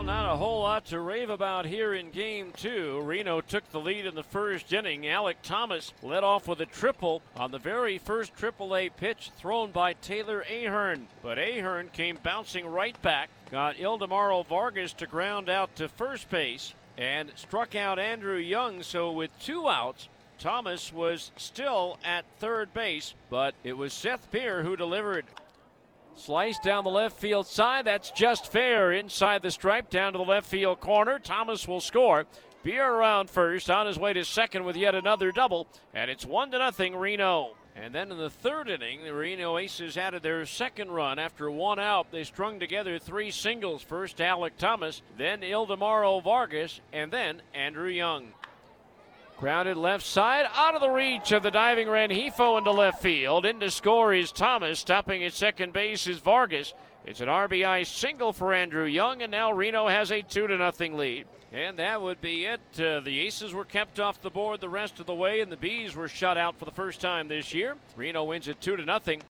Well, not a whole lot to rave about here in game two. Reno took the lead in the first inning. Alek Thomas led off with a triple on the very first AAA pitch thrown by Taylor Ahern. But Ahern came bouncing right back, got Ildemaro Vargas to ground out to first base, and struck out Andrew Young. So with two outs, Thomas was still at third base, but it was Seth Beer who delivered. Slice down the left field side. That's just fair inside the stripe down to the left field corner. Thomas will score. Beer around first on his way to second with yet another double. And it's one to nothing Reno. And then in the third inning, the Reno Aces added their second run. After one out, they strung together three singles. First Alek Thomas, then Ildemaro Vargas, and then Andrew Young. Grounded left side, out of the reach of the diving Rengifo into left field. In to score is Thomas. Stopping at second base is Vargas. It's an RBI single for Andrew Young, and now Reno has a 2 to nothing lead. And that would be it. Uh, the Aces were kept off the board the rest of the way, and the Bees were shut out for the first time this year. Reno wins it 2 to nothing.